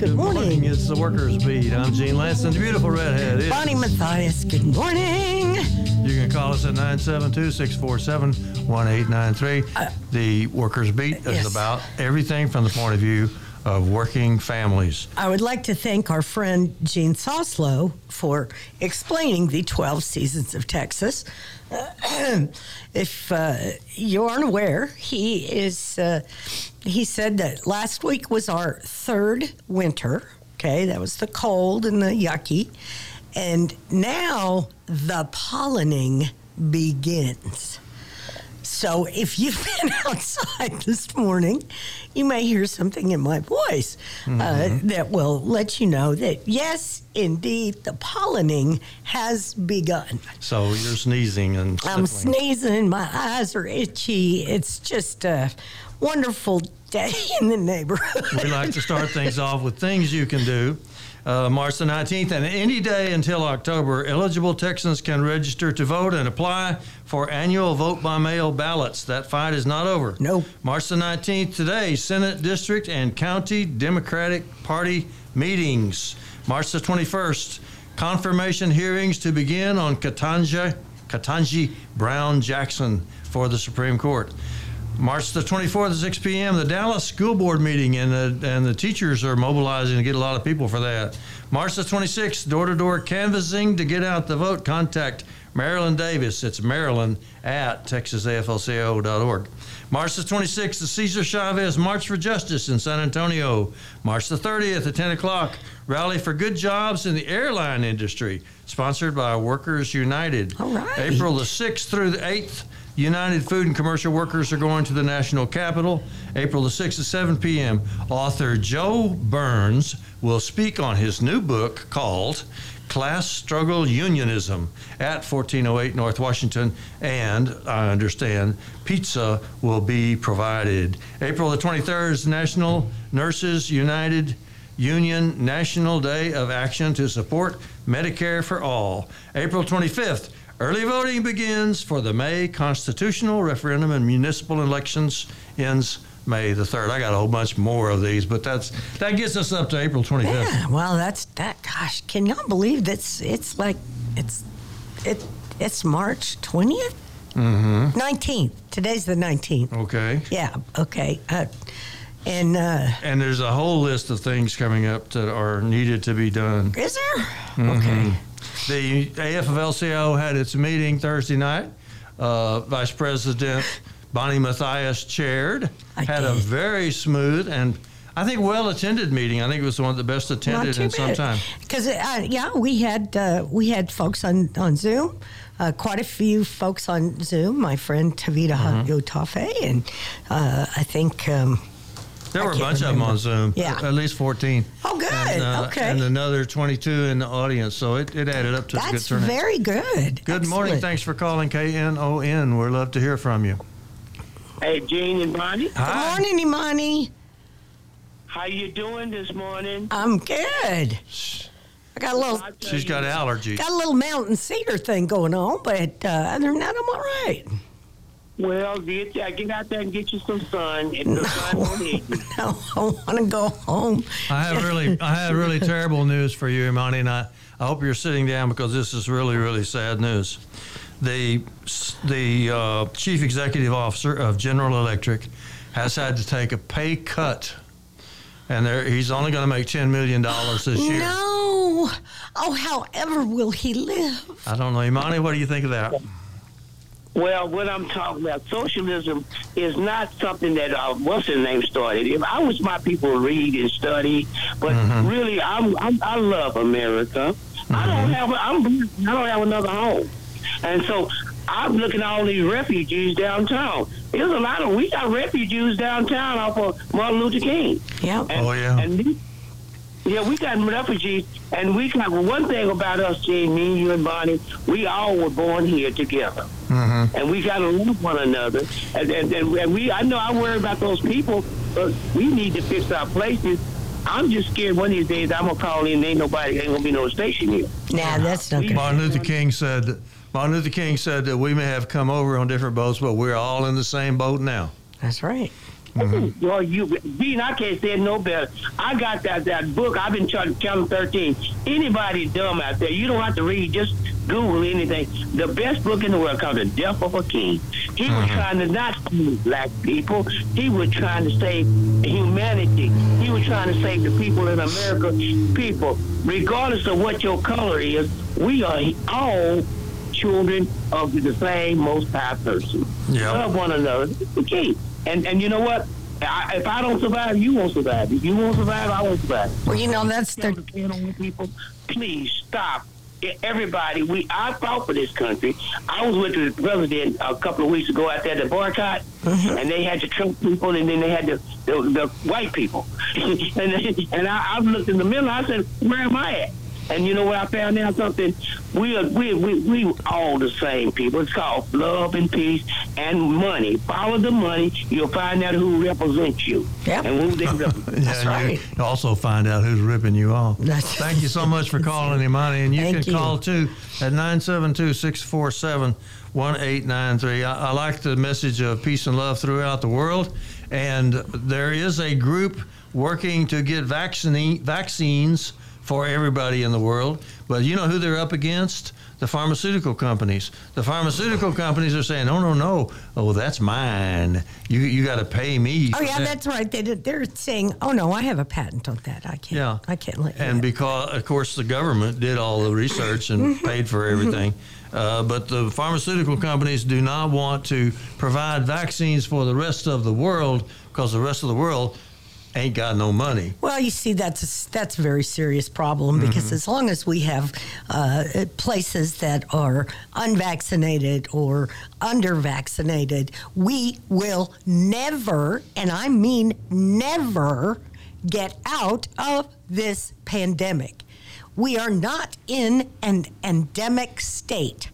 Good morning. It's the Workers Beat. I'm Gene Lantz. The beautiful redhead is. Bonnie Matthias. Good morning. You can call us at 972-647-1893. Uh, the Workers Beat is yes. about everything from the point of view of working families. I would like to thank our friend Gene Soslow for explaining the 12 seasons of Texas. if uh, you aren't aware, he is. Uh, he said that last week was our third winter. Okay, that was the cold and the yucky, and now the pollinating begins. So if you've been outside this morning, you may hear something in my voice mm-hmm. uh, that will let you know that yes, indeed, the pollinating has begun. So you're sneezing and I'm sneezing. My eyes are itchy. It's just a wonderful day in the neighborhood. We like to start things off with things you can do uh, March the 19th, and any day until October, eligible Texans can register to vote and apply for annual vote by mail ballots. That fight is not over. No. March the 19th, today, Senate, District, and County Democratic Party meetings. March the 21st, confirmation hearings to begin on Ketanji, Ketanji Brown Jackson for the Supreme Court. March the 24th at 6 p.m., the Dallas School Board meeting, and the, and the teachers are mobilizing to get a lot of people for that. March the 26th, door to door canvassing to get out the vote. Contact Marilyn Davis. It's Marilyn at texasaflcio.org. March the 26th, the Cesar Chavez March for Justice in San Antonio. March the 30th at 10 o'clock, Rally for Good Jobs in the Airline Industry, sponsored by Workers United. All right. April the 6th through the 8th, United Food and Commercial Workers are going to the National Capitol April the 6th at 7 p.m. Author Joe Burns will speak on his new book called Class Struggle Unionism at 1408 North Washington, and I understand pizza will be provided. April the 23rd is National Nurses United Union National Day of Action to support Medicare for All. April 25th, Early voting begins for the May constitutional referendum and municipal elections ends May the 3rd. I got a whole bunch more of these, but that's that gets us up to April 25th. Yeah, well, that's that gosh, can y'all believe that's it's like it's it it's March 20th? Mm-hmm. 19th. Today's the 19th. Okay. Yeah, okay. Uh, and uh, and there's a whole list of things coming up that are needed to be done. Is there? Mm-hmm. Okay. The AFL-CIO had its meeting Thursday night. Uh, Vice President Bonnie Matthias chaired. I had did. a very smooth and I think well attended meeting. I think it was one of the best attended in some time. Because uh, yeah, we had uh, we had folks on on Zoom. Uh, quite a few folks on Zoom. My friend Tavita mm-hmm. Otafe, and uh, I think um, there I were a bunch of them on Zoom. Yeah. At least 14. Oh, good. And, uh, okay. And another 22 in the audience. So it, it added up to a good That's turnout. very good. Good morning. Thanks for calling KNON. We'd love to hear from you. Hey, Gene and Bonnie, Good morning, Imani. how you doing this morning? I'm good. I got a little I'll tell She's you, got allergies. got a little mountain cedar thing going on, but uh, other than that, I'm all right. Well, get, uh, get out there and get you some sun. If No. won't hit you. No, I want to go home. I have really, I have really terrible news for you, Imani, and I, I hope you're sitting down because this is really, really sad news. The, the uh, chief executive officer of General Electric has had to take a pay cut, and there, he's only going to make ten million dollars this year. No. Oh, however will he live? I don't know, Imani. What do you think of that? Well, what I'm talking about, socialism is not something that uh, what's his name started. If I wish my people would read and study, but really, I'm, I'm I love America. I don't have I'm I don't have another home, and so I'm looking at all these refugees downtown. There's a lot of we got refugees downtown off of Martin Luther King. Yeah. And, Oh, yeah. And we, yeah, we got refugees, and we got one thing about us, Jane, me, you, and Bonnie. We all were born here together, Mm-hmm. and we got to love one another. And, and, and, and we, I know I worry about those people, but we need to fix our places. I'm just scared one of these days I'm gonna call in. Ain't nobody, ain't gonna be no station here. Nah, that's not. Martin Luther King said. Martin Luther King said that we may have come over on different boats, but we're all in the same boat now. That's right. Mm-hmm. Well, you, Dean, I can't say it no better. I got that that book. I've been trying to Channel 13. Anybody dumb out there, you don't have to read. Just Google anything. The best book in the world called The Death of a King. He was Mm-hmm. trying to not save black people. He was trying to save humanity. He was trying to save the people in America. People, regardless of what your color is, we are all children of the same Most High person. Yeah. Love one another. It's the key. And and you know what? I, if I don't survive, you won't survive. If you won't survive, I won't survive. Well, you know, that's Tell the. the on people, please stop. Everybody, we I fought for this country. I was with the president a couple of weeks ago out there at the boycott, mm-hmm. and they had the Trump people, and then they had the the, the white people. and and I, I looked in the middle. I said, "Where am I at?" And you know what I found out something? We are we we we all the same people. It's called love and peace and money. Follow the money. You'll find out who represents you Yep. and who they represent. Yeah, That's and right. You also find out who's ripping you off. That's- Thank you so much for calling, Imani. And you Thank can you. call too at 972 647 1893. I like the message of peace and love throughout the world. And there is a group working to get vaccine, vaccines for everybody in the world. But you know who they're up against? The pharmaceutical companies. The pharmaceutical companies are saying, "Oh no, no! Oh, that's mine. You you got to pay me." Oh yeah, that." that's right. They did, they're saying, "Oh no, I have a patent on that. I can't. Yeah. I can't let you." And because, of course, the government did all the research and paid for everything. Uh, but the pharmaceutical companies do not want to provide vaccines for the rest of the world because the rest of the world ain't got no money. Well, you see, that's a, that's a very serious problem because as long as we have uh, places that are unvaccinated or under-vaccinated, we will never, and I mean never, get out of this pandemic. We are not in an endemic state.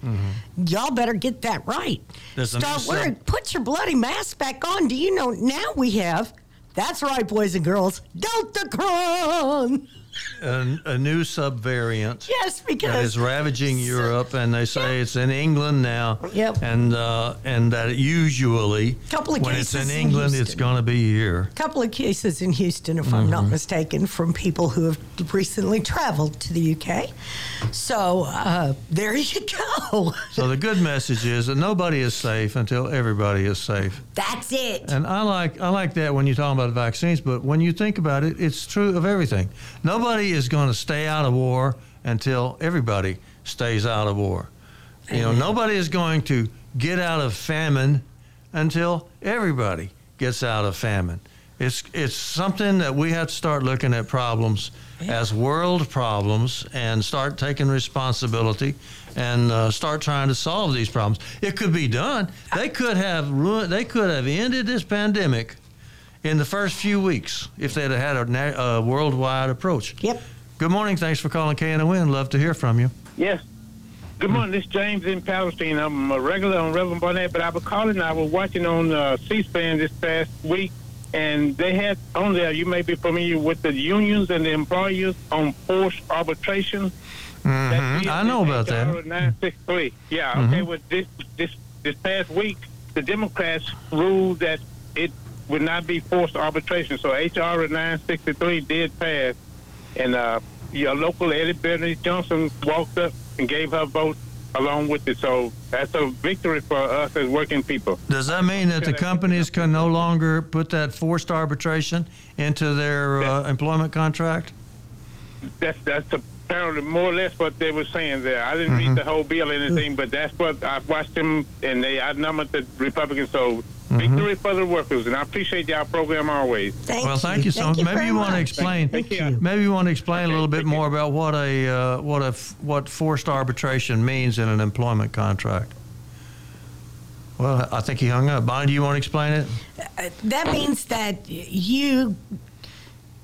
Y'all better get that right. There's Start wearing, put your bloody mask back on. Do you know now we have? That's right, boys and girls. Delta Deltacron. A, a new subvariant. Yes, because is ravaging Europe, and they say it's in England now. Yep. And uh, and that usually, Couple of when it's in cases in England, it's going to be here. a couple of cases in Houston, if I'm not mistaken, from people who have recently traveled to the UK. So uh, there you go. So the good message is that nobody is safe until everybody is safe. That's it. And I like I like that when you talk about vaccines, but when you think about it, it's true of everything. Nobody is going to stay out of war until everybody stays out of war. You know, nobody is going to get out of famine until everybody gets out of famine. It's it's something that we have to start looking at problems as world problems and start taking responsibility and uh, start trying to solve these problems. It could be done. They could have ruined. They could have ended this pandemic in the first few weeks if they'd have had a, na- a worldwide approach. Yep. Good morning. Thanks for calling KNON. Love to hear from you. Yes. Good morning. This is James in Palestine. I'm a regular on Reverend Barnett, but I was calling. I was watching on uh, C-SPAN this past week, and they had on there. You may be familiar with the unions and the employers on forced arbitration. Mm-hmm. I know about that. Mm-hmm. Nine six three. Yeah. Okay. With this this this past week, the Democrats ruled that it would not be forced arbitration. So HR nine sixty three did pass, and uh, your local Eddie Bernice Johnson walked up and gave her vote along with it. So that's a victory for us as working people. Does that mean that the companies can no longer put that forced arbitration into their uh, employment contract? That's that's apparently more or less what they were saying there. I didn't read the whole bill or anything, but that's what I watched them, and they outnumbered the Republicans. So victory for the workers, and I appreciate y'all program always. Thank well, you. thank you so much. Maybe you want to explain. Thank you. you. Maybe you want to explain a little bit thank you. more about what a uh, what a f- what forced arbitration means in an employment contract. Well, I think he hung up. Bonnie, do you want to explain it? Uh, that means that you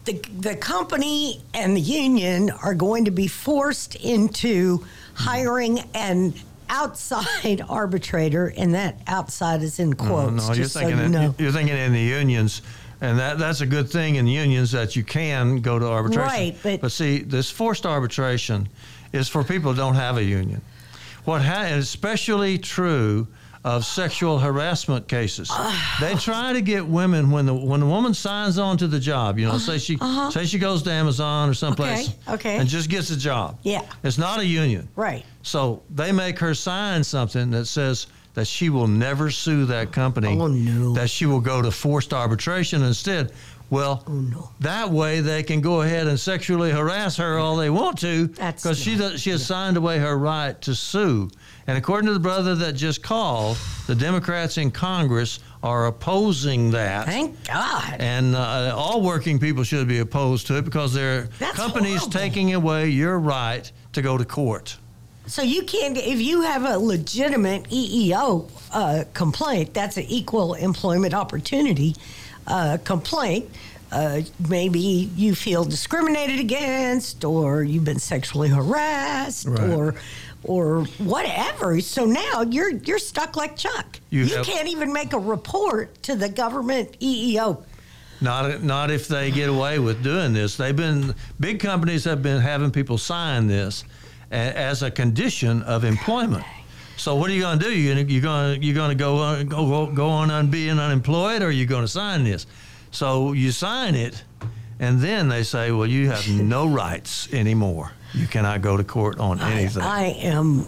the, the company and the union are going to be forced into hiring an outside arbitrator and that outside is in quotes no, you're just so thinking you in, know you're thinking in the unions, and that that's a good thing in unions that you can go to arbitration. Right, but- see, this forced arbitration is for people who don't have a union. What ha- is especially true of sexual harassment cases. they try to get women when the when the woman signs on to the job. You know, say she say she goes to Amazon or someplace, Uh-huh. Okay, okay. and just gets a job. Yeah. it's not a union. Right. So they make her sign something that says that she will never sue that company. Oh, no. That she will go to forced arbitration instead. Well, Oh, no. that way they can go ahead and sexually harass her all they want to because she does, she has signed away her right to sue. And according to the brother that just called, the Democrats in Congress are opposing that. Thank God. And uh, all working people should be opposed to it because they're That's companies horrible. taking away your right to go to court. So you can't, if you have a legitimate EEO uh, complaint, that's an equal employment opportunity uh, complaint. Uh, maybe you feel discriminated against, or you've been sexually harassed, Right. or or whatever. So now you're you're stuck like Chuck. You You, have- can't even make a report to the government EEO. Not not if they get away with doing this. They've been big companies have been having people sign this a, as a condition of employment. So what are you going to do? You you're going to you're going to go on, go go on on being unemployed, or are you going to sign this? So you sign it, and then they say, well, you have no rights anymore. You cannot go to court on anything. I am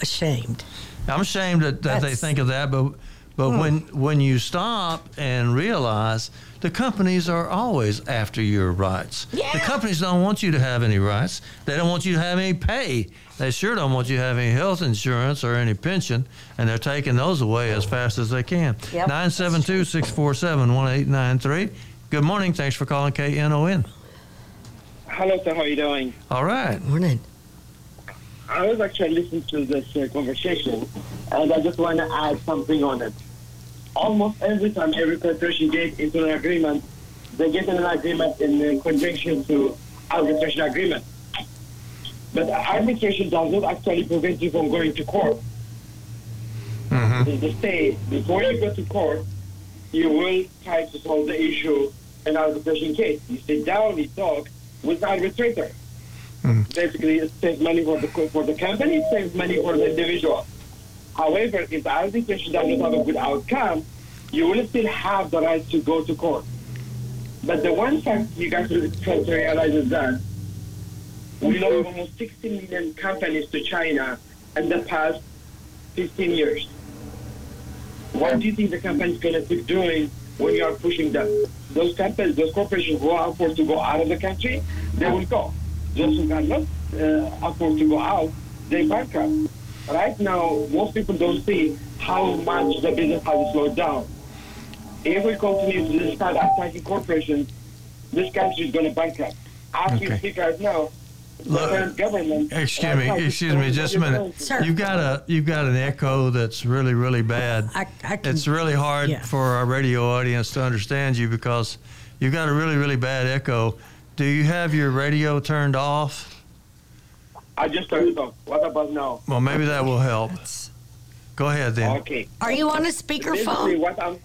ashamed. I'm ashamed that, that they think of that, but but when hmm. when you stop and realize the companies are always after your rights. Yeah. The companies don't want you to have any rights. They don't want you to have any pay. They sure don't want you to have any health insurance or any pension, and they're taking those away as fast as they can. Yep. 972 647 1893. Good morning. Thanks for calling KNON. Hello, sir. How are you doing? All right. Morning. I was actually listening to this uh, conversation, and I just want to add something on it. Almost every time every corporation gets into an agreement, they get in an agreement in uh, conjunction to arbitration agreement. But arbitration does not actually prevent you from going to court. Mm-hmm. They say before you go to court, you will try to solve the issue in arbitration case. You sit down, you talk with the arbitrator. Basically, it saves money for the for the company, it saves money for the individual. However, if the arbitration does not have a good outcome, you will still have the right to go to court. But the one fact you guys have to realize is that we lost almost 60 million companies to China in the past 15 years. What do you think the company's going to keep doing when you are pushing them? Those companies, those corporations who are afford to go out of the country, they will go. Those who cannot uh, afford to go out, they bankrupt. Right now, most people don't see how much the business has slowed down. If we continue to start attacking corporations, this country is going to bankrupt. As we Okay. speak right now, Look, government. Excuse me, uh, excuse me, just a minute. Sir. You've got a you've got an echo that's really really bad. I, I can, It's really hard Yeah. for our radio audience to understand you because you've got a really really bad echo. Do you have your radio turned off? I just turned it off. What about now? Well, maybe that will help. Go ahead then. Okay. Are you on a speakerphone?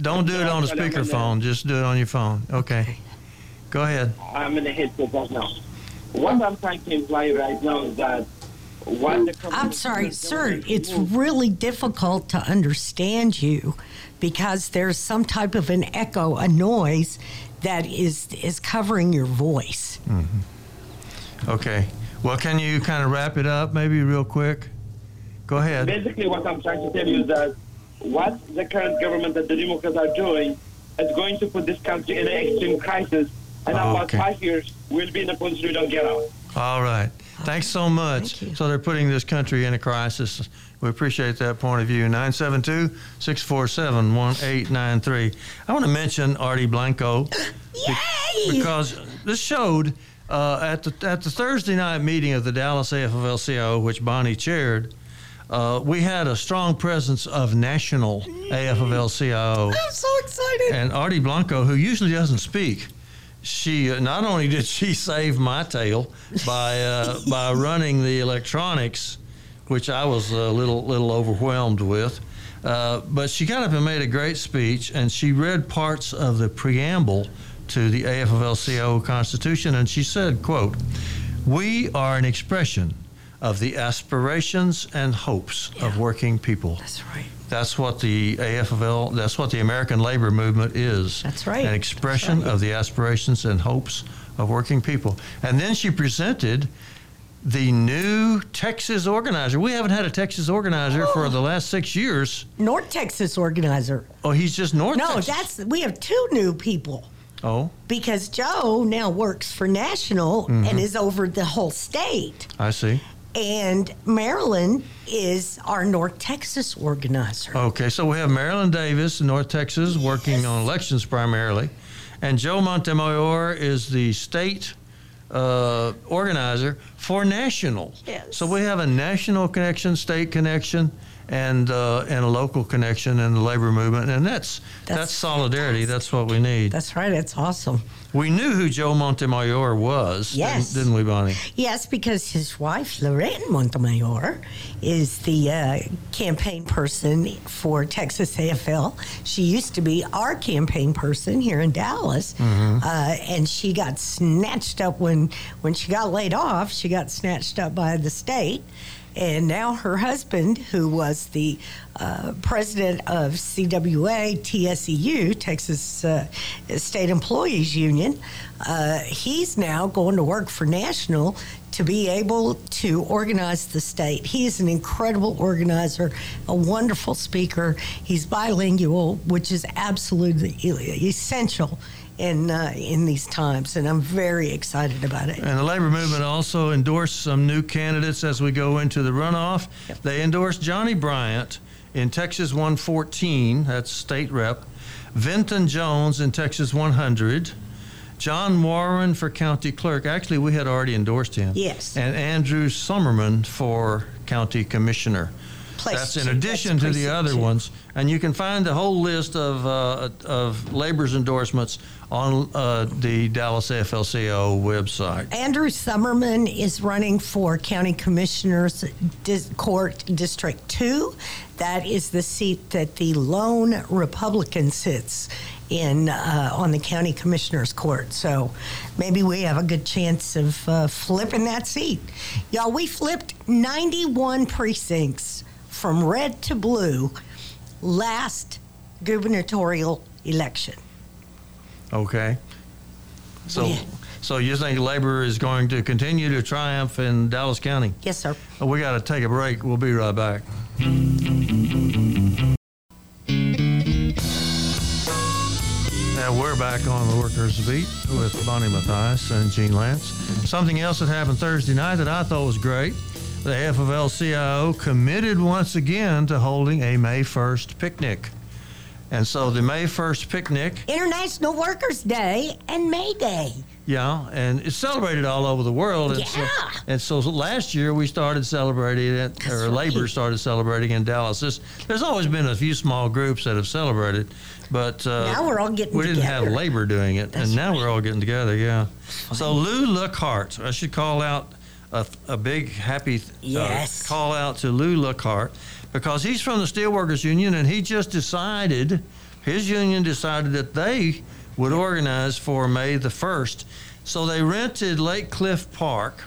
Don't do it on a But I'm in the- speakerphone. Just do it on your phone. Okay. Go ahead. I'm in a headset right now. What I'm trying to imply right now is that what the company- I'm sorry, sir. It's really difficult to understand you because there's some type of an echo, a noise that is is covering your voice. Mm-hmm. Okay. Well, can you kind of wrap it up maybe real quick? Go ahead. Basically, what I'm trying to tell you is that what the current government that the Democrats are doing is going to put this country in an extreme crisis, and about Okay. five years we'll be in a position we don't get out. All right. Thanks so much. Thank you. So they're putting this country in a crisis. We appreciate that point of view. 972 647 1893. I want to mention Artie Blanco Yay! because this showed uh, at, the, at the Thursday night meeting of the Dallas AFL-CIO, which Bonnie chaired, uh, we had a strong presence of national AFL-CIO. I'm so excited. And Artie Blanco, who usually doesn't speak, she uh, not only did she save my tail by uh, by running the electronics, which I was a little little overwhelmed with, uh, but she got up and made a great speech, and she read parts of the preamble to the AFL-CIO Constitution, and she said, "quote We are an expression." Of the aspirations and hopes of working people. That's right. That's what the AFL, that's what the American labor movement is. That's right. An expression right. of the aspirations and hopes of working people. And then she presented the new Texas organizer. We haven't had a Texas organizer for the last six years. North Texas organizer. Oh, he's just North No, Texas. that's we have two new people Oh, because Joe now works for National Mm-hmm. and is over the whole state. I see. And Marilyn is our North Texas organizer. Okay, so we have Marilyn Davis in North Texas working on elections primarily, and Joe Montemayor is the state uh, organizer for national. Yes. So we have a national connection, state connection, and uh, and a local connection in the labor movement, and that's that's, That's solidarity. That's what we need. That's right. It's awesome. we knew who Joe Montemayor was, Yes. didn't, didn't we, Bonnie? Yes, because his wife, Lorraine Montemayor, is the uh, campaign person for Texas AFL. She used to be our campaign person here in Dallas, uh, and she got snatched up when when she got laid off. She got snatched up by the state. And now her husband, who was the uh, president of CWA TSEU, Texas uh, State Employees Union, uh, he's now going to work for National to be able to organize the state. He is an incredible organizer, a wonderful speaker. He's bilingual, which is absolutely essential in uh, in these times, and I'm very excited about it. And the labor movement also endorsed some new candidates as we go into the runoff. They endorsed Johnny Bryant in Texas 114, that's state rep, Venton Jones in Texas 100, John Warren for county clerk. Actually, we had already endorsed him. Yes. And Andrew Sommerman for county commissioner. Place That's in addition That's to the other two. ones, and you can find the whole list of uh, of labor's endorsements on uh, the Dallas AFL-CIO website. Andrew Sommerman is running for County Commissioner's Court District 2. That is the seat that the lone Republican sits in uh, on the County Commissioner's Court. So maybe we have a good chance of uh, flipping that seat. Y'all, we flipped 91 precincts from red to blue last gubernatorial election. Okay. So, Yeah. so you think labor is going to continue to triumph in Dallas County? Yes, sir. We got to take a break. We'll be right back. And we're back on the Workers Beat with Bonnie Mathias and Gene Lantz. Something else that happened Thursday night that I thought was great. The AFL-CIO committed once again to holding a May 1st picnic. And so the May 1st picnic International Workers' Day and May Day. Yeah, and it's celebrated all over the world. And so, Yeah. and so last year we started celebrating it, That's or right. labor started celebrating in Dallas. There's, there's always been a few small groups that have celebrated, but uh, Now we're all getting we didn't have labor doing it, That's and now we're all getting together. Yeah. So Lou Lookhart, I should call out a, a big happy uh, Yes. call out to Lou Lookhart because he's from the Steelworkers Union, and he just decided his union decided that they would organize for May the first. So they rented Lake Cliff Park.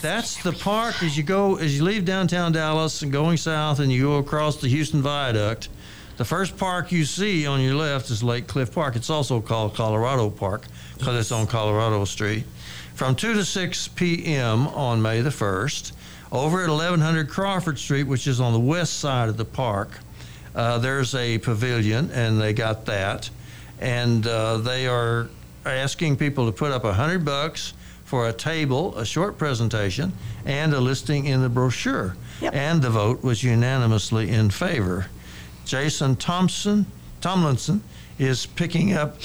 That's the park as you go as you leave downtown Dallas and going south and you go across the Houston Viaduct. The first park you see on your left is Lake Cliff Park. It's also called Colorado Park because it's on Colorado Street. From 2 to 6 p.m. on May the 1st, over at 1100 Crawford Street, which is on the west side of the park, uh, there's a pavilion, and they got that. And uh, they are asking people to put up a hundred bucks for a table, a short presentation, and a listing in the brochure. Yep. And the vote was unanimously in favor. Jason Thompson Tomlinson is picking up.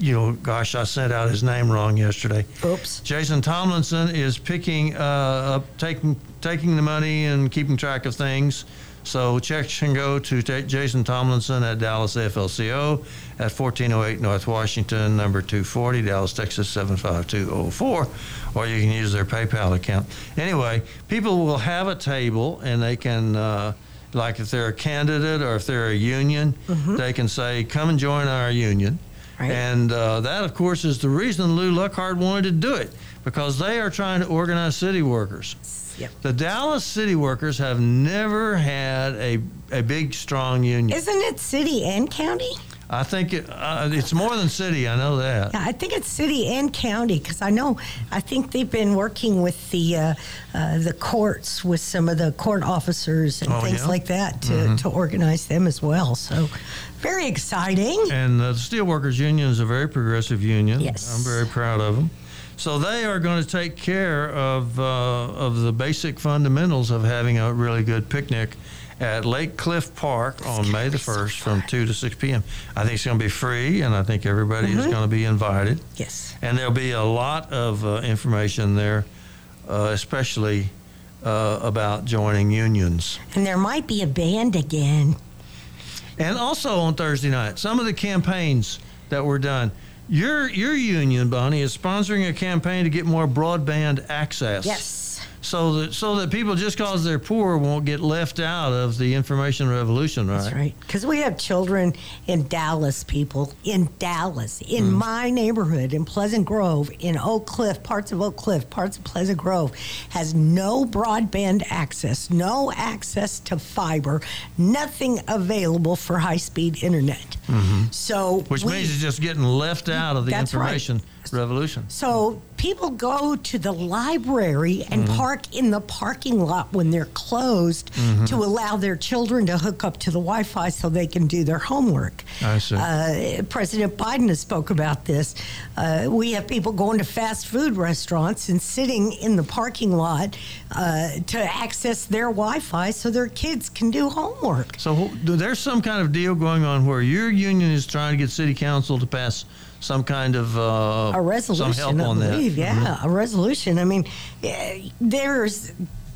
You know, gosh, I sent out his name wrong yesterday. Oops. Jason Tomlinson is picking uh, up, taking taking the money and keeping track of things. So checks can go to ta Jason Tomlinson at Dallas AFL-CIO at 1408 North Washington, number 240, Dallas, Texas 75204, or you can use their PayPal account. Anyway, people will have a table and they can. Uh, like if they're a candidate or if they're a union, they can say, "Come and join our union." Right. And uh, that, of course, is the reason Lou Luckhart wanted to do it because they are trying to organize city workers. Yep. The Dallas city workers have never had a, a big, strong union. Isn't it city and county? I think it, uh, it's more than city. I know that. Yeah, I think it's city and county because I know I think they've been working with the uh, uh, the courts with some of the court officers and Oh, things yeah? Mm-hmm. like that to, to organize them as well. So very exciting. And the Steelworkers Union is a very progressive union. Yes. I'm very proud of them. So they are going to take care of uh, of the basic fundamentals of having a really good picnic at Lake Cliff Park on May the 1st from 2 to 6 p.m. I think it's going to be free, and I think everybody is Mm-hmm. going to be invited. Yes. And there'll be a lot of uh, information there, uh, especially uh, about joining unions. And there might be a band again. And also on Thursday night, some of the campaigns that were done. Your your union, Bonnie, is sponsoring a campaign to get more broadband access. Yes. So that so that people just because they're poor won't get left out of the information revolution, right? That's right. Because we have children in Dallas, people in Dallas, in Mm. my neighborhood, in Pleasant Grove, in Oak Cliff, parts of Oak Cliff, parts of Pleasant Grove, has no broadband access, no access to fiber, nothing available for high speed internet. So, Mm-hmm. Which we- means it's just getting left out of the That's right. Revolution. So people go to the library and Mm-hmm. park in the parking lot when they're closed Mm-hmm. to allow their children to hook up to the Wi-Fi so they can do their homework. I see. Uh, President Biden has spoke about this. Uh, we have people going to fast food restaurants and sitting in the parking lot uh, to access their Wi-Fi so their kids can do homework. So there's some kind of deal going on where your union is trying to get city council to pass some kind of uh, a resolution, some help I on that. Mm-hmm. Yeah, a resolution. I mean, eh, there's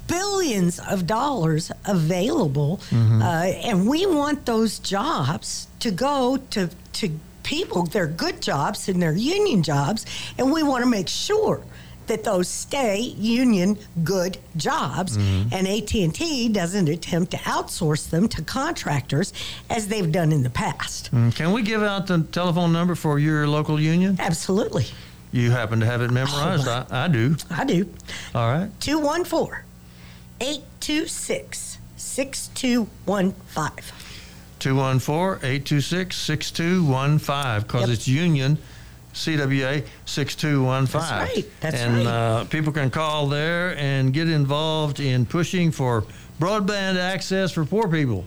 billions of dollars available, Mm-hmm. uh, and we want those jobs to go to to people. They're good jobs and they're union jobs, and we want to make sure that those stay union good jobs Mm-hmm. and AT&T doesn't attempt to outsource them to contractors as they've done in the past. Mm, Can we give out the telephone number for your local union? Absolutely. You happen to have it memorized. Oh, I, I do. I do. All right. 214 826 6215. 214-826-6215 because Yep. it's union CWA 6215. That's right. That's and right. Uh, people can call there and get involved in pushing for broadband access for poor people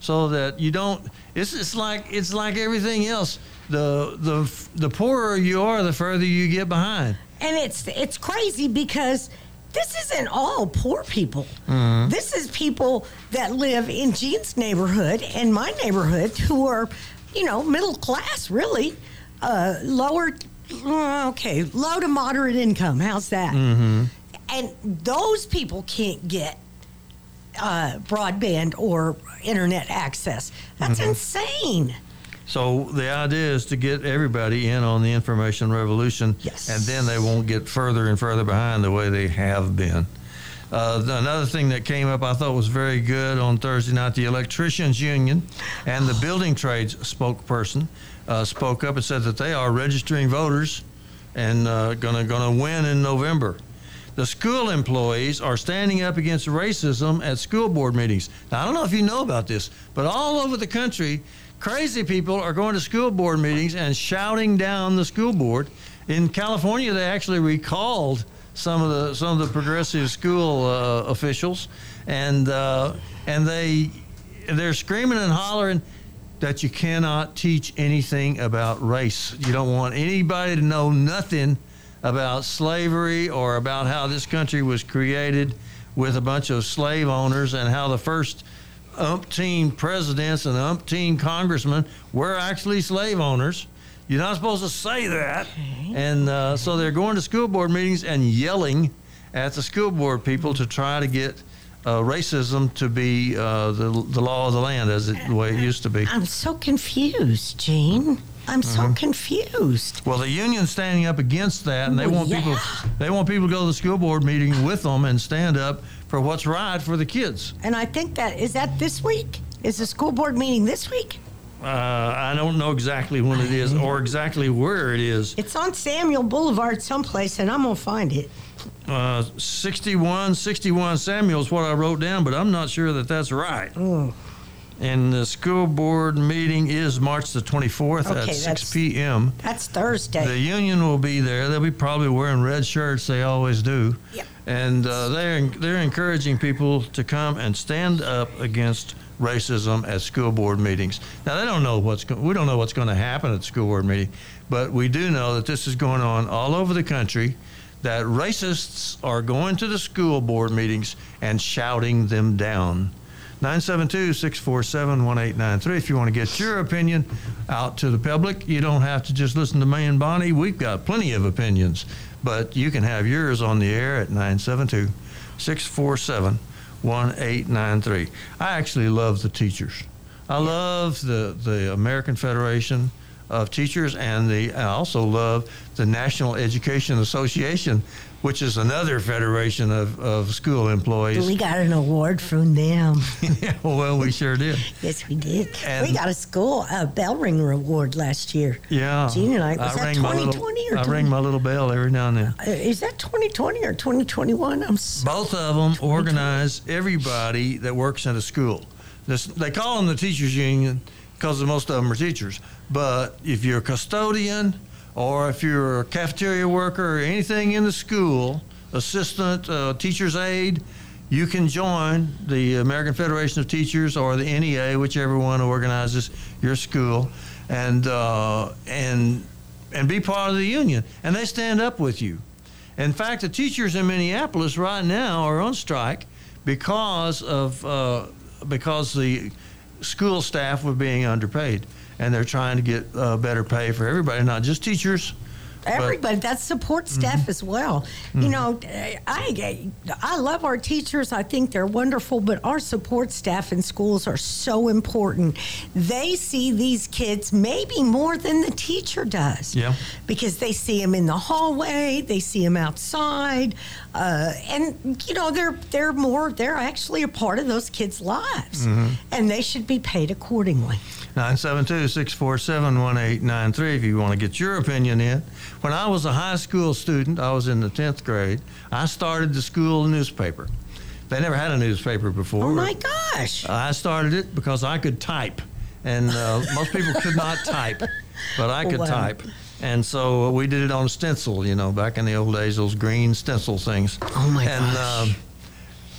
so that you don't it's, it's like it's like everything else the the the poorer you are the further you get behind And it's it's crazy because this isn't all poor people. Mm-hmm. This is people that live in Jean's neighborhood and my neighborhood who are, you know, middle class, really, uh, lower, uh, okay, low to moderate income. How's that? Mm-hmm. And those people can't get uh, broadband or internet access. That's Mm-hmm. insane. So the idea is to get everybody in on the information revolution, Yes. and then they won't get further and further behind the way they have been. Uh, another thing that came up I thought was very good on Thursday night, the electricians union and the building trades spokesperson uh, spoke up and said that they are registering voters and uh, gonna gonna win in November. The school employees are standing up against racism at school board meetings. Now, I don't know if you know about this, but all over the country, crazy people are going to school board meetings and shouting down the school board. In California, they actually recalled some of the some of the progressive school uh, officials, and uh, and they they're screaming and hollering that you cannot teach anything about race. You don't want anybody to know nothing about slavery or about how this country was created with a bunch of slave owners and how the first umpteen presidents and umpteen congressmen were actually slave owners. You're not supposed to say that. And uh, so they're going to school board meetings and yelling at the school board people to try to get uh, racism to be uh, the, the law of the land as it, the way it used to be. I'm so confused, Gene. I'm so Mm-hmm. confused. Well, the union's standing up against that, and they Well, want people they want people to go to the school board meeting with them and stand up for what's right for the kids. And I think that is that this week. Is the school board meeting this week? Uh, I don't know exactly when it is or exactly where it is. It's on Samuel Boulevard someplace, and I'm gonna find it. Uh, 61, 61 Samuel is what I wrote down, but I'm not sure that that's right. Oh, And the school board meeting is March the 24th Okay, at 6 p.m. that's Thursday. The union will be there. They'll be probably wearing red shirts. They always do. Yep. And uh, they're they're encouraging people to come and stand up against racism at school board meetings. Now they don't know what's go- we don't know what's going to happen at the school board meeting, but we do know that this is going on all over the country. That racists are going to the school board meetings and shouting them down. 972-647-1893 if you want to get your opinion out to the public you don't have to just listen to me and bonnie we've got plenty of opinions but you can have yours on the air at 972-647-1893 i actually love the teachers. I love the, the american federation of teachers and the i also love the national education association which is another federation of, of school employees we got an award from them. yeah, well, we sure did. yes, we did. And- we got a school a bell ringer award last year. Yeah. Gene and I- was that ring my little- 2020 or I ring my little bell every now and then. Uh, is that 2020 or 2021? I'm Both of them organize everybody that works in a school. This, they call them the teachers union because most of them are teachers. But if you're a custodian or if you're a cafeteria worker or anything in the school, assistant, uh, teacher's aide, you can join the American Federation of Teachers or the NEA, whichever one organizes your school, and uh, and and be part of the union. And they stand up with you. In fact, the teachers in Minneapolis right now are on strike because of uh, because the school staff were being underpaid, and they're trying to get uh, better pay for everybody, not just teachers. Everybody, that's support staff as well. You know, I I love our teachers. I think they're wonderful, but our support staff in schools are so important. They see these kids maybe more than the teacher does. Yeah. Because they see them in the hallway, they see them outside, uh, and you know they're they're more they're actually a part of those kids' lives, and they should be paid accordingly. 972-647-1893 if you want to get your opinion in. When I was a high school student, I was in the 10th grade, I started the school newspaper. They never had a newspaper before. Oh my gosh! I started it because I could type, and uh, most people could not type, but I could Wow. type. And so we did it on a stencil, you know, back in the old days, those green stencil things. Oh my and, gosh. um,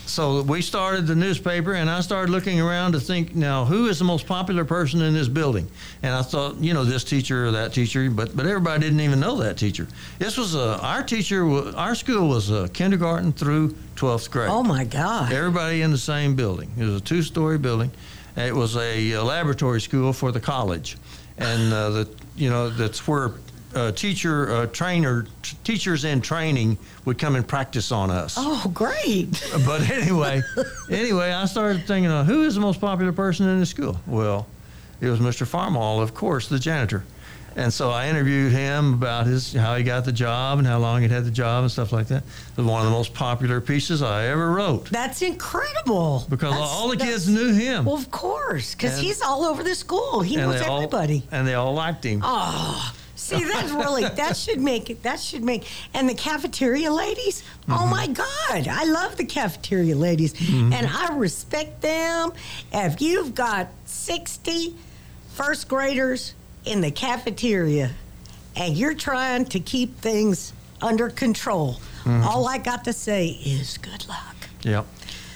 so we started the newspaper, and I started looking around to think, now who is the most popular person in this building? And I thought, you know, this teacher or that teacher, but but everybody didn't even know that teacher. This was a our teacher. Our school was a kindergarten through twelfth grade. Oh my God! Everybody in the same building. It was a two-story building. It was a, uh laboratory school for the college, and uh, the you know that's where uh, teacher uh, trainer t- teachers in training would come and practice on us. Oh, great! But anyway, anyway, I started thinking, uh, who is the most popular person in the school? Well, it was Mr. Farmall, of course, the janitor. And so I interviewed him about his how he got the job and how long he'd had the job and stuff like that. It was one of the most popular pieces I ever wrote That's incredible. because That's- all the kids knew him. Well, of course, because he's all over the school. He knows all, everybody. and they all liked him. Oh, see, that's really that should make it. That should make. And the cafeteria ladies. Oh Mm-hmm. my God, I love the cafeteria ladies, and I respect them. If you've got 60 first graders in the cafeteria, and you're trying to keep things under control, Mm-hmm. all I got to say is good luck. Yep.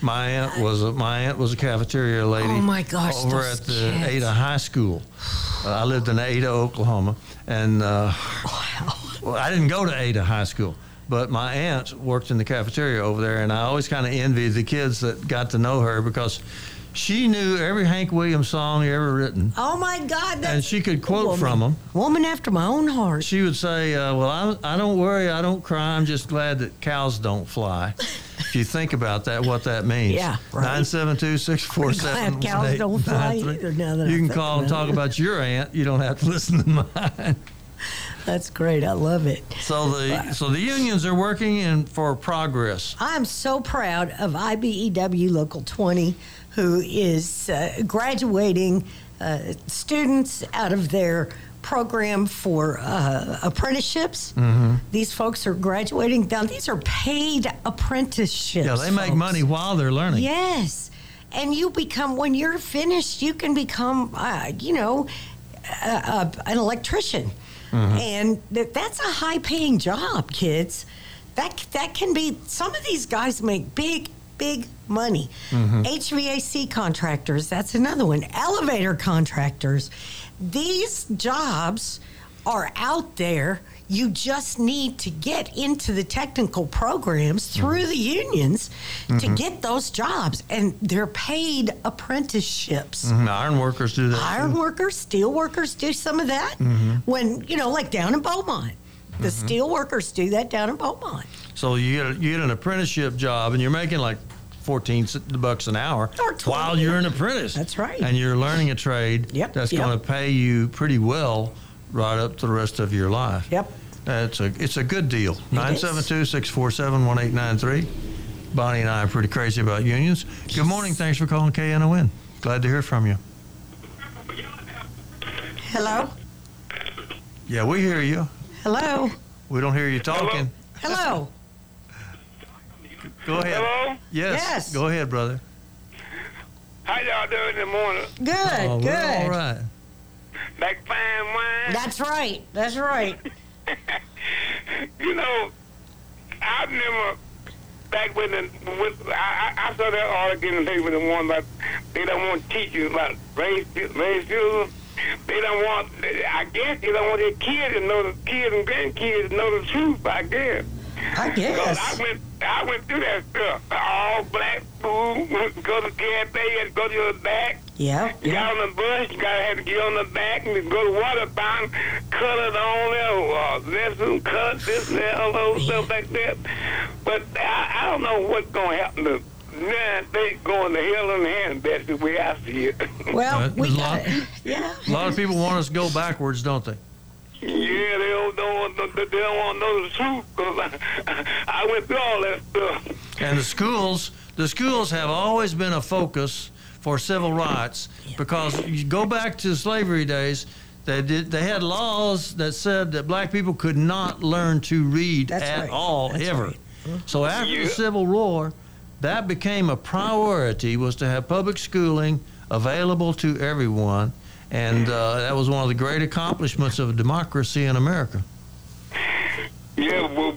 My aunt was a, my aunt was a cafeteria lady. Oh, my gosh, Over at the kids. Ada High School. Uh, I lived in Ada, Oklahoma, and uh, well, I didn't go to Ada High School, but my aunt worked in the cafeteria over there, and I always kind of envied the kids that got to know her because she knew every Hank Williams song ever written, Oh my God, that's and she could quote woman. from them. Woman after my own heart. She would say, uh, "Well, I, I don't worry, I don't cry. I'm just glad that cows don't fly." if you think about that, what that means. Yeah, right. Nine seven two six four seven. I'm cows don't fly either, now that You I can call and talk about your aunt. You don't have to listen to mine. That's great. I love it. So the so the unions are working in for progress. I'm so proud of IBEW Local 20, who is uh, graduating uh, students out of their program for uh, apprenticeships. Mm-hmm. These folks are graduating. Now, these are paid apprenticeships. Yeah, they make money while they're learning. Yes. And you become, when you're finished, you can become, uh, you know, uh, uh, an electrician. And th- that's a high paying job, kids. That, that can be, some of these guys make big, big money. HVAC contractors, that's another one. Elevator contractors. These jobs are out there. You just need to get into the technical programs mm-hmm. through the unions to mm-hmm. get those jobs, and they're paid apprenticeships. Mhm, Iron workers do that. too. Iron workers, steel workers do some of that. Mm-hmm. When you know, like down in Beaumont, the steel workers do that down in Beaumont. So you get a, you get an apprenticeship job, and you're making like fourteen s- bucks an hour while you're an apprentice. That's right. And you're learning a trade. Yep, That's yep. going to pay you pretty well right up to the rest of your life. Yep. It's a it's a good deal. 972-647-1893. Bonnie and I are pretty crazy about unions. Good morning. Thanks for calling KNON. Glad to hear from you. Hello, Yeah, we hear you. hello, We don't hear you talking. hello. Go ahead. Hello? Yes. Yes. Go ahead, brother. How y'all doing in the morning? Good, oh, good. we're all right. Like fine wine? That's right. That's right. you know, I remember back when the when I, I I saw that article in the paper the one about they don't want to teach you about race racism. They don't want. I guess they don't want their kids to know the kids and grandkids to know the truth. I guess. I Cause guess. I went, I went through that stuff. All black food, go to cafe, and go to your back. Yeah. You yeah. got on the bus, you gotta have to get on the back and go to water fountain, cut it on there, uh, this and cut this and that, all those stuff like that. But I, I don't know what's gonna happen to man, they going to hell in a handbasket the way I see it. Well, Uh, we there's a got lot- Yeah. A lot of people want us to go backwards, don't they? Yeah, they don't, don't want to, they don't want to know the truth because I, I went through all that stuff. And the schools, the schools have always been a focus for civil rights because you go back to slavery days. They did. They had laws that said that black people could not learn to read That's at right. all That's ever. right. Mm-hmm. So after Yeah. the Civil War, that became a priority was to have public schooling available to everyone, and uh, that was one of the great accomplishments of democracy in America. Yeah, well,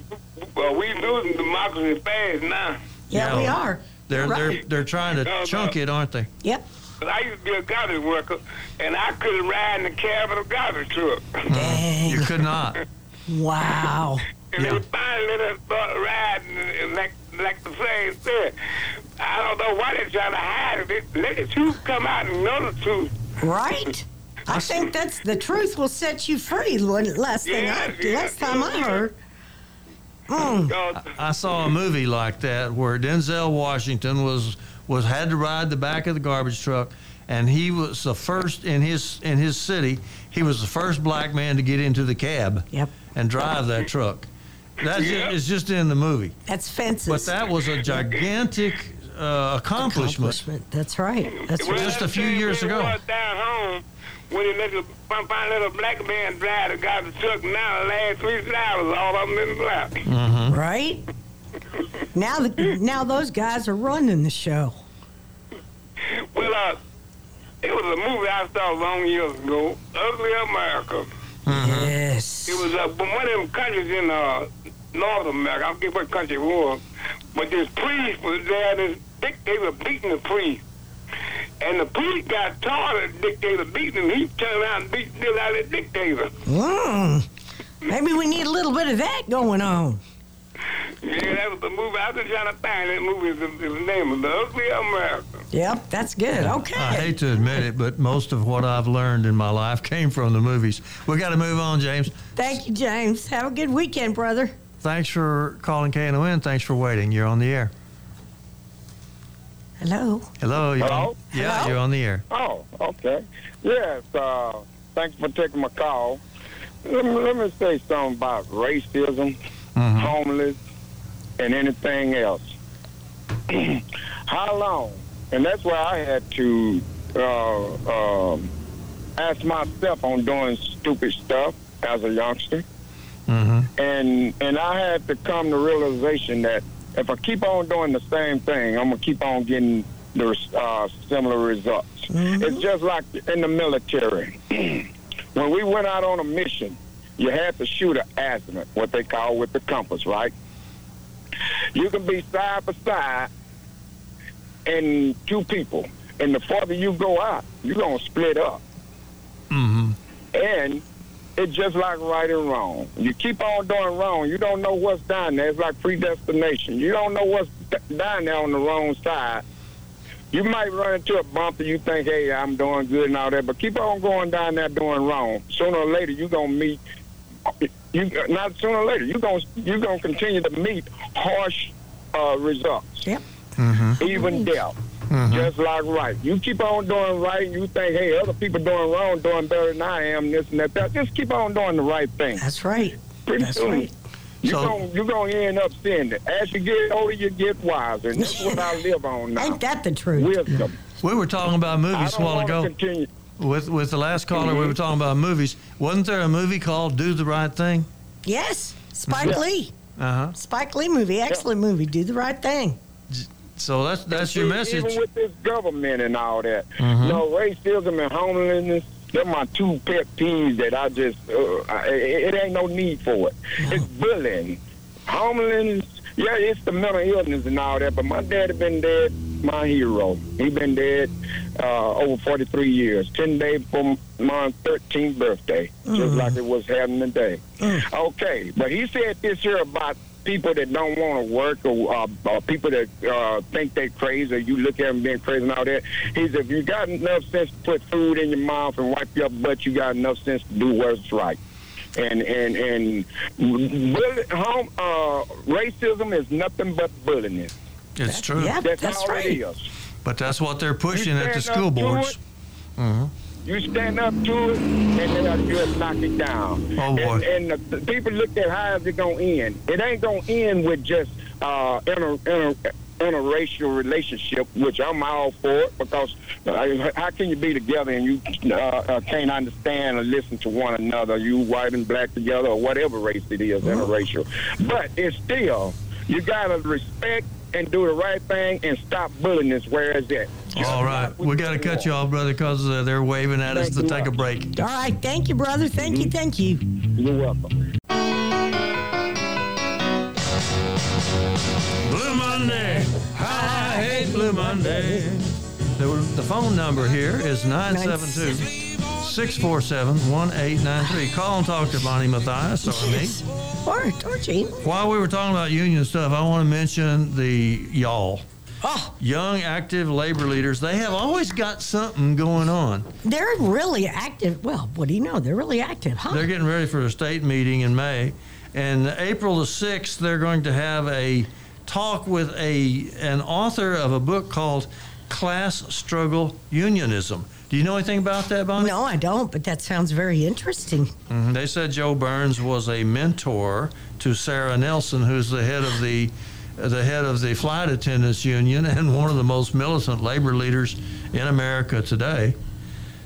well we losing democracy fast now. Yeah, Yeah. we are. They're Right. they're they're trying to No, no. chunk it, aren't they? Yep. But I used to be a garbage worker, and I couldn't ride in the cab of a garbage truck. Dang. You could not. Wow. And Yeah. they finally let us start riding, like, like the saying said, I don't know why they're trying to hide it. They- Let the truth come out and know the truth. Right? I think that's the truth will set you free. When- Last thing I, Yeah, yeah, last time I heard. Mm. I saw a movie like that where Denzel Washington was was had to ride the back of the garbage truck, and he was the first in his in his city. He was the first black man to get into the cab Yep. and drive that truck. That's Yeah. just, it's just in the movie, That's fences. but that was a gigantic uh, accomplishment. accomplishment. That's right. That's well, right. Just a few years ago. down home when they let the finally let a black man drive the garbage truck. Now the last three drivers, all of them in black. Mm-hmm. Right? now, the, now those guys are running the show. Well, uh, it was a movie I saw long years ago, Ugly America. Yes. It was uh, one of them countries in uh, North America. I forget what country it was. But this priest was there, this dictator beating the priest. And the priest got tired of the dictator beating him. He turned around and beat the hell out of the dictator. Mm. Maybe we need a little bit of that going on. Yeah, that was the movie. I was just trying to find that movie. The, the name of The Ugly America. Yep, that's good. Okay. I hate to admit it, but most of what I've learned in my life came from the movies. We got to move on, James. Thank you, James. Have a good weekend, brother. Thanks for calling KNON. Thanks for waiting. You're on the air. Hello. Hello. You're Hello? On, yeah, Hello? you're on the air. Oh, okay. Yes, uh, thanks for taking my call. Let me, let me say something about racism, Mhm. homeless, and anything else. How long? And that's why I had to uh, um asked myself on doing stupid stuff as a youngster, hmm and and I had to come to realization that if I keep on doing the same thing, I'm gonna keep on getting the uh, similar results. It's just like in the military. when we went out on a mission, you had to shoot an azimuth, what they call with the compass, right? You can be side by side and two people, and the farther you go out, you're gonna split up. hmm And it's just like right and wrong. You keep on doing wrong. You don't know what's down there. It's like predestination. You don't know what's d- down there on the wrong side. You might run into a bump and you think, hey, I'm doing good and all that, but keep on going down there doing wrong. Sooner or later, you're going to meet, you not sooner or later, you're going you're gonna continue to meet harsh uh, results, Yep. hmm even death. Hmm Just like right. You keep on doing right, and you think, hey, other people doing wrong, doing better than I am, this and that. that. Just keep on doing the right thing. That's right. Pretty That's soon, right. you're So- going you're gonna end up seeing it. As you get older, you get wiser, and that's what I live on now. Ain't that the truth? Wisdom. We were talking about movies a while ago. continue. With with the last caller, Mm-hmm. we were talking about movies. Wasn't there a movie called Do the Right Thing? Yes. Spike Yeah. Lee. Uh huh. Spike Lee movie. Excellent movie. Do the right thing. So that's that's your message. Even with this government and all that, Mhm. you know, racism and homelessness. They're my two pet peeves that I just, uh, I, it, it ain't no need for it. It's bullying. Homelessness, yeah, it's the mental illness and all that, but my daddy been dead, my hero. He been dead uh, over 43 years, 10 days from my 13th birthday, just like it was happening today. Okay, but he said this here about people that don't want to work or, uh, or people that uh, think they're crazy or you look at them being crazy and all that. He said, if you got enough sense to put food in your mouth and wipe your butt, you got enough sense to do what's right. And and and bully, home, uh, racism is nothing but bullying. It's true. Yeah, That's, that's all right. it is. But that's what they're pushing at the school boards. it, hmm You stand up to it, and they'll just knock it down. Oh, boy. And, and the, people look at how is it going to end. It ain't going to end with just uh, inter, inter, interracial relationship, which I'm all for it because uh, how can you be together and you uh, uh, can't understand or listen to one another? You white and black together or whatever race it is, interracial. But it's still you got to respect and do the right thing and stop bullying this. Where is it? All right, we got to cut you off, brother, because uh, they're waving at us to you take a break. All right. Thank you, brother. Thank you. Thank you. You're welcome. Blue Monday. I hate Blue Monday. The, the phone number here is 972 647 1893. Call and talk to Bonnie Matthias or me. Or, or Gene. While we were talking about union stuff, I want to mention the y'all. Oh, Young, active labor leaders, they have always got something going on. they're really active. Well, what do you know? They're really active, huh? They're getting ready for a state meeting in May. And April the 6th, they're going to have a talk with a an author of a book called Class Struggle Unionism. Do you know anything about that, Bonnie? no, I don't, but that sounds very interesting. Mhm. They said Joe Burns was a mentor to Sara Nelson, who's the head of the the head of the flight attendants union and one of the most militant labor leaders in America today,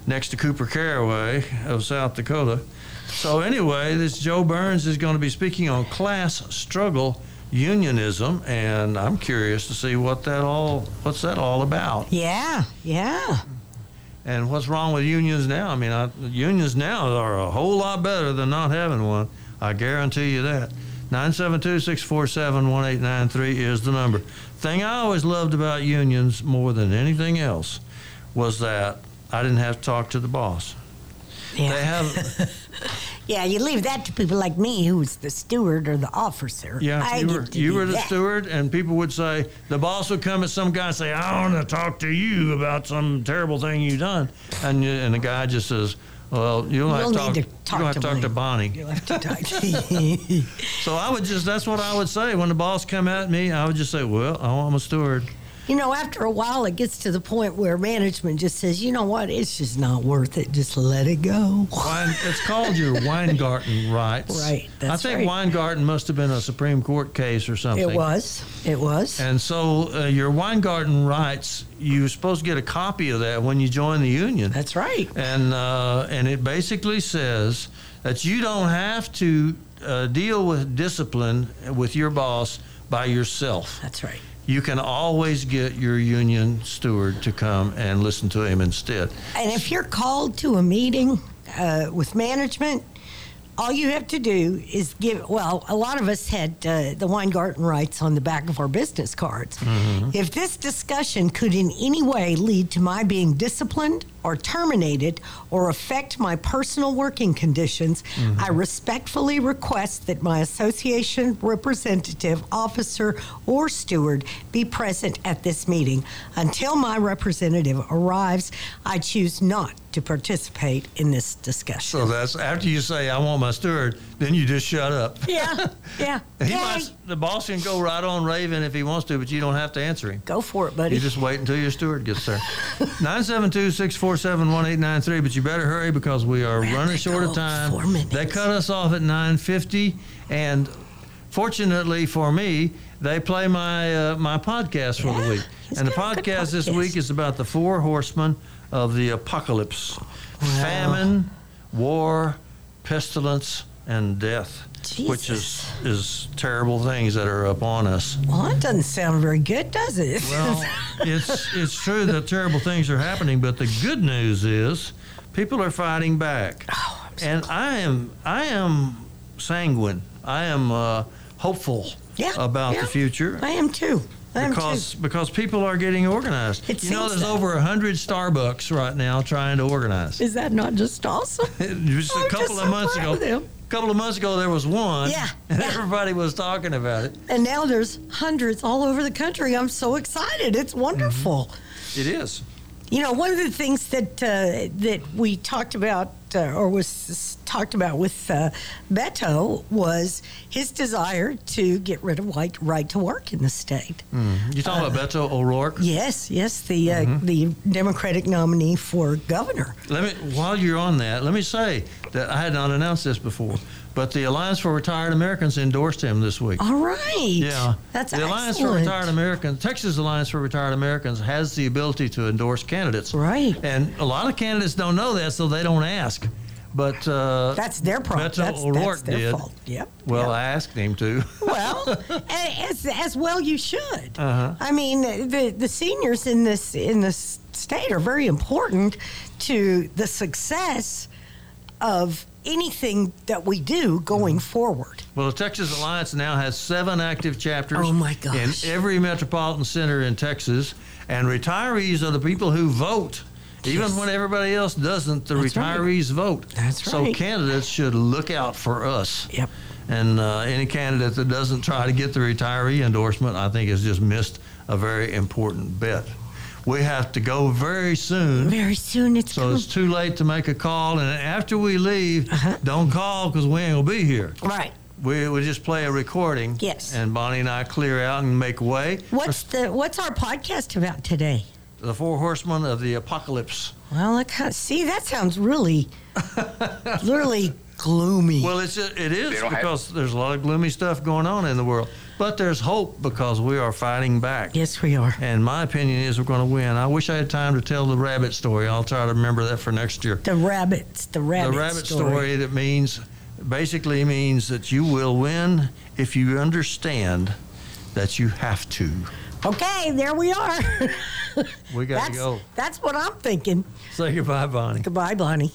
next to Cooper Caraway of South Dakota. So anyway, this Joe Burns is going to be speaking on class struggle unionism, and I'm curious to see what that all what's that all about. Yeah, yeah. And what's wrong with unions now? I mean, I, unions now are a whole lot better than not having one. I guarantee you that. 972 647 1893 is the number. Thing I always loved about unions more than anything else was that I didn't have to talk to the boss. Yeah. They have, yeah, you leave that to people like me, who's the steward or the officer. yeah, I you were, you were the that. steward, and people would say, the boss would come at some guy and say, I want to talk to you about some terrible thing you done. And, you, and the guy just says, well, you'll have You'll talk, need to talk you'll have to, talk to Bonnie. You'll have to talk to So I would just, that's what I would say. When the boss come at me, I would just say, well, I'm a steward. You know, after a while, it gets to the point where management just says, you know what, it's just not worth it. Just let it go. Wine, it's called your Weingarten rights. Right, that's I think right. Weingarten must have been a Supreme Court case or something. It was. It was. And so uh, your Weingarten rights, you're supposed to get a copy of that when you join the union. That's right. and uh, and it basically says that you don't have to uh, deal with discipline with your boss by yourself. That's right. You can always get your union steward to come and listen to him instead. And if you're called to a meeting uh, with management, all you have to do is give. Well, a lot of us had uh, the Weingarten rights on the back of our business cards. If this discussion could in any way lead to my being disciplined or terminated or affect my personal working conditions, mm-hmm. I respectfully request that my association representative, officer, or steward be present at this meeting. Until my representative arrives, I choose not to participate in this discussion. So that's after you say I want my steward, then you just shut up. Yeah, yeah. He might, the boss can go right on raving if he wants to, but you don't have to answer him. Go for it, buddy. You just wait until your steward gets there. 972 647 1893, but you better hurry because we are Where'd running short of time. Four minutes. They cut us off at 950, and fortunately for me, they play my uh, my podcast for Yeah, the week. And the good podcast this week is about the four horsemen of the apocalypse famine, war, pestilence, and death. Which is, is terrible things that are upon us. well, that doesn't sound very good, does it? Well, it's it's true that terrible things are happening, but the good news is people are fighting back, Oh, I'm so and I am I am sanguine. I am uh, hopeful Yeah, about yeah. the future I am too. I am because too. because people are getting organized. It you know, there's that. over a hundred Starbucks right now trying to organize. Is that not just awesome? Just a I'm couple just of so months ago, of them. a couple of months ago there was one. Yeah, and everybody was talking about it. And now there's hundreds all over the country. I'm so excited. It's wonderful. Mm-hmm. It is. You know, one of the things that uh, that we talked about uh, or was talked about with uh, Beto was his desire to get rid of white right to work in the state. You talking about Beto O'Rourke? Yes, yes, the uh, Mm-hmm. the Democratic nominee for governor. Let me, while you're on that, let me say that I had not announced this before, but the Alliance for Retired Americans endorsed him this week. All right. Yeah, That's the Alliance for. Retired Americans, Texas Alliance for Retired Americans, has the ability to endorse candidates. Right. and a lot of candidates don't know that, so they don't ask. But uh, That's their problem. Beto That's, O'Rourke that's their did. fault. Yep. Well, yep. I asked him to. well, as as well you should. Uh-huh. I mean, the the seniors in this in this state are very important to the success of anything that we do going forward. Well, the Texas Alliance now has seven active chapters Oh, my gosh. in every metropolitan center in Texas, and retirees are the people who vote. Even Yes. when everybody else doesn't, the That's right. retirees vote. That's right. So candidates should look out for us. Yep. And uh, any candidate that doesn't try to get the retiree endorsement, I think, has just missed a very important bet. We have to go very soon. Very soon it's So coming. it's too late to make a call. And after we leave, Uh-huh. don't call because we ain't to be here. right. We we just play a recording. Yes. And Bonnie and I clear out and make way. What's the what's our podcast about today? The four horsemen of the apocalypse. Well, I can't see. That sounds really, really gloomy. Well, it's it is don't have- because there's a lot of gloomy stuff going on in the world, but there's hope because we are fighting back. yes, we are. And my opinion is we're going to win. I wish I had time to tell the rabbit story. I'll try to remember that for next year. The rabbits. The rabbit. the rabbit story. that means basically means that you will win if you understand that you have to. Okay, there we are. We got to that's, go. That's what I'm thinking. Say goodbye, Bonnie. Goodbye, Bonnie.